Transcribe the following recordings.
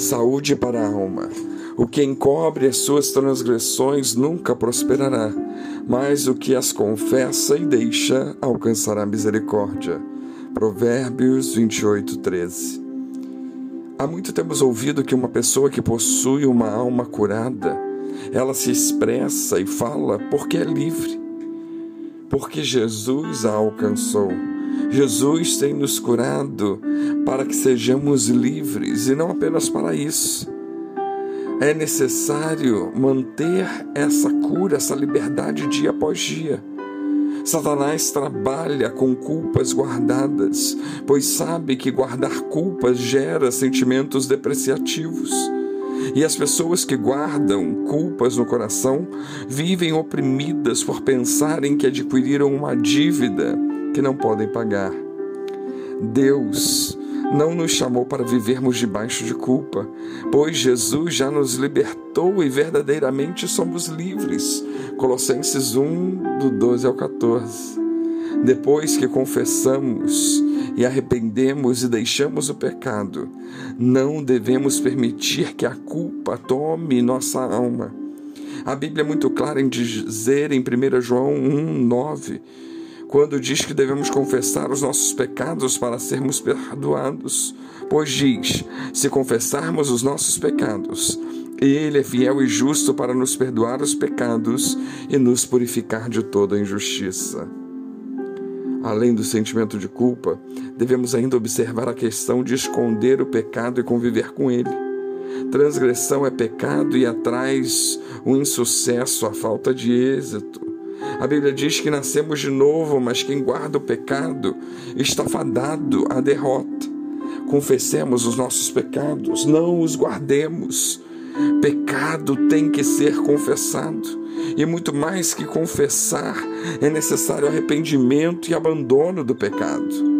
Saúde para a alma. O que encobre as suas transgressões nunca prosperará, mas o que as confessa e deixa alcançará misericórdia. Provérbios 28, 13. Há muito temos ouvido que uma pessoa que possui uma alma curada, ela se expressa e fala porque é livre, porque Jesus a alcançou. Jesus tem nos curado para que sejamos livres e não apenas para isso. É necessário manter essa cura, essa liberdade dia após dia. Satanás trabalha com culpas guardadas, pois sabe que guardar culpas gera sentimentos depreciativos. E as pessoas que guardam culpas no coração vivem oprimidas por pensarem que adquiriram uma dívida que não podem pagar. Deus não nos chamou para vivermos debaixo de culpa, pois Jesus já nos libertou e verdadeiramente somos livres. Colossenses 1, do 12 ao 14. Depois que confessamos e arrependemos e deixamos o pecado, não devemos permitir que a culpa tome nossa alma. A Bíblia é muito clara em dizer em 1 João 1, 9 quando diz que devemos confessar os nossos pecados para sermos perdoados. Pois diz: se confessarmos os nossos pecados, ele é fiel e justo para nos perdoar os pecados e nos purificar de toda injustiça. Além do sentimento de culpa, devemos ainda observar a questão de esconder o pecado e conviver com ele. Transgressão é pecado e atrás o insucesso, a falta de êxito. A Bíblia diz que nascemos de novo, mas quem guarda o pecado está fadado à derrota. Confessemos os nossos pecados, não os guardemos. Pecado tem que ser confessado. E muito mais que confessar, é necessário arrependimento e abandono do pecado.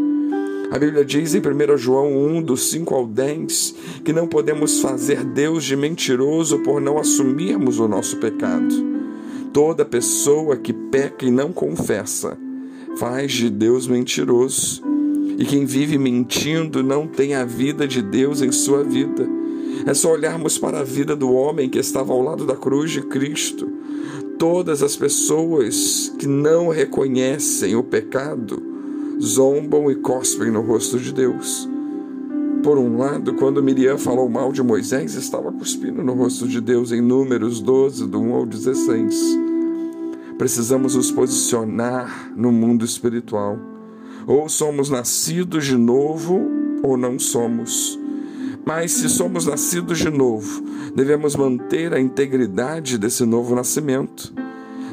A Bíblia diz em 1 João 1, dos 5 ao 10, que não podemos fazer Deus de mentiroso por não assumirmos o nosso pecado. Toda pessoa que peca e não confessa faz de Deus mentiroso. E quem vive mentindo não tem a vida de Deus em sua vida. É só olharmos para a vida do homem que estava ao lado da cruz de Cristo. Todas as pessoas que não reconhecem o pecado zombam e cospem no rosto de Deus. Por um lado, quando Miriam falou mal de Moisés, estava cuspindo no rosto de Deus em Números 12, do 1 ao 16. Precisamos nos posicionar no mundo espiritual. Ou somos nascidos de novo, ou não somos. Mas se somos nascidos de novo, devemos manter a integridade desse novo nascimento.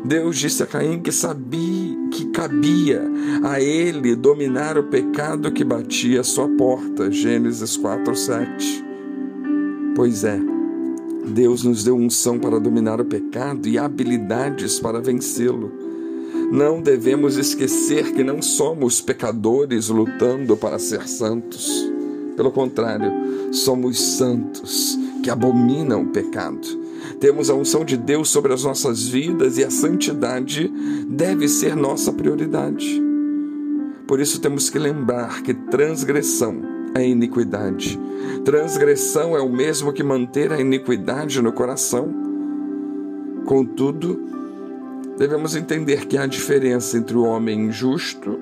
Deus disse a Caim que sabia cabia a ele dominar o pecado que batia à sua porta. Gênesis 4, 7. Pois é, Deus nos deu unção para dominar o pecado e habilidades para vencê-lo. Não devemos esquecer que não somos pecadores lutando para ser santos. Pelo contrário, somos santos que abominam o pecado temos a unção de Deus sobre as nossas vidas e a santidade deve ser nossa prioridade. Por isso temos que lembrar que transgressão é iniquidade. Transgressão é o mesmo que manter a iniquidade no coração. Contudo, devemos entender que há diferença entre o homem injusto,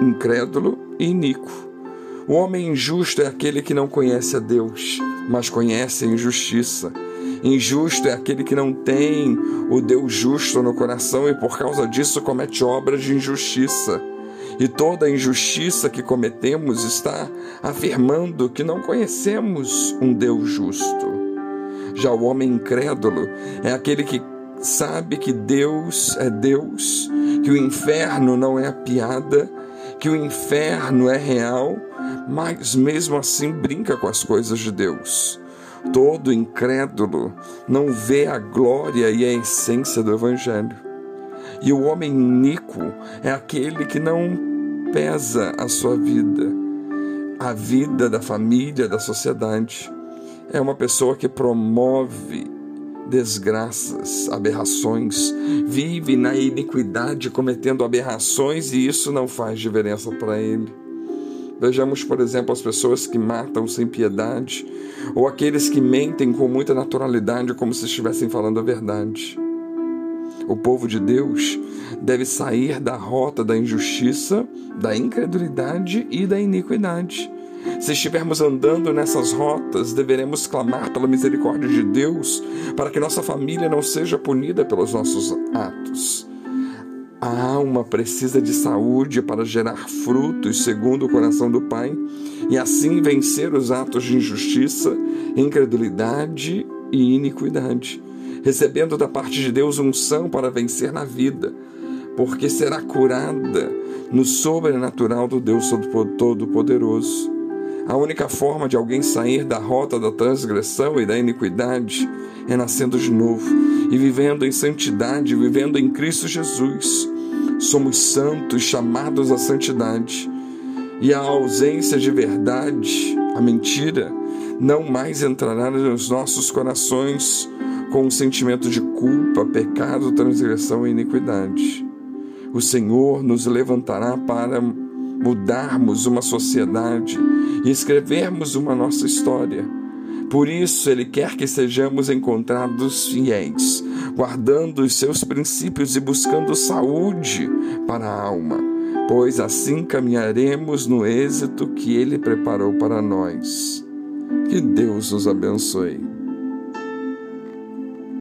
incrédulo e iníquo. O homem injusto é aquele que não conhece a Deus, mas conhece a injustiça. Injusto é aquele que não tem o Deus justo no coração e por causa disso comete obras de injustiça. E toda injustiça que cometemos está afirmando que não conhecemos um Deus justo. Já o homem incrédulo é aquele que sabe que Deus é Deus, que o inferno não é piada, que o inferno é real, mas mesmo assim brinca com as coisas de Deus. Todo incrédulo não vê a glória e a essência do Evangelho. E o homem iníquo é aquele que não pesa a sua vida, a vida da família, da sociedade. É uma pessoa que promove desgraças, aberrações, vive na iniquidade cometendo aberrações e isso não faz diferença para ele. Vejamos, por exemplo, as pessoas que matam sem piedade ou aqueles que mentem com muita naturalidade, como se estivessem falando a verdade. O povo de Deus deve sair da rota da injustiça, da incredulidade e da iniquidade. Se estivermos andando nessas rotas, deveremos clamar pela misericórdia de Deus para que nossa família não seja punida pelos nossos atos. A alma precisa de saúde para gerar frutos segundo o coração do Pai e assim vencer os atos de injustiça, incredulidade e iniquidade, recebendo da parte de Deus unção para vencer na vida, porque será curada no sobrenatural do Deus Todo-Poderoso. A única forma de alguém sair da rota da transgressão e da iniquidade é nascendo de novo e vivendo em santidade, vivendo em Cristo Jesus. Somos santos, chamados à santidade. E a ausência de verdade, a mentira, não mais entrará nos nossos corações com um sentimento de culpa, pecado, transgressão e iniquidade. O Senhor nos levantará para mudarmos uma sociedade e escrevermos uma nossa história. Por isso, Ele quer que sejamos encontrados fiéis, guardando os seus princípios e buscando saúde para a alma, pois assim caminharemos no êxito que Ele preparou para nós. Que Deus nos abençoe.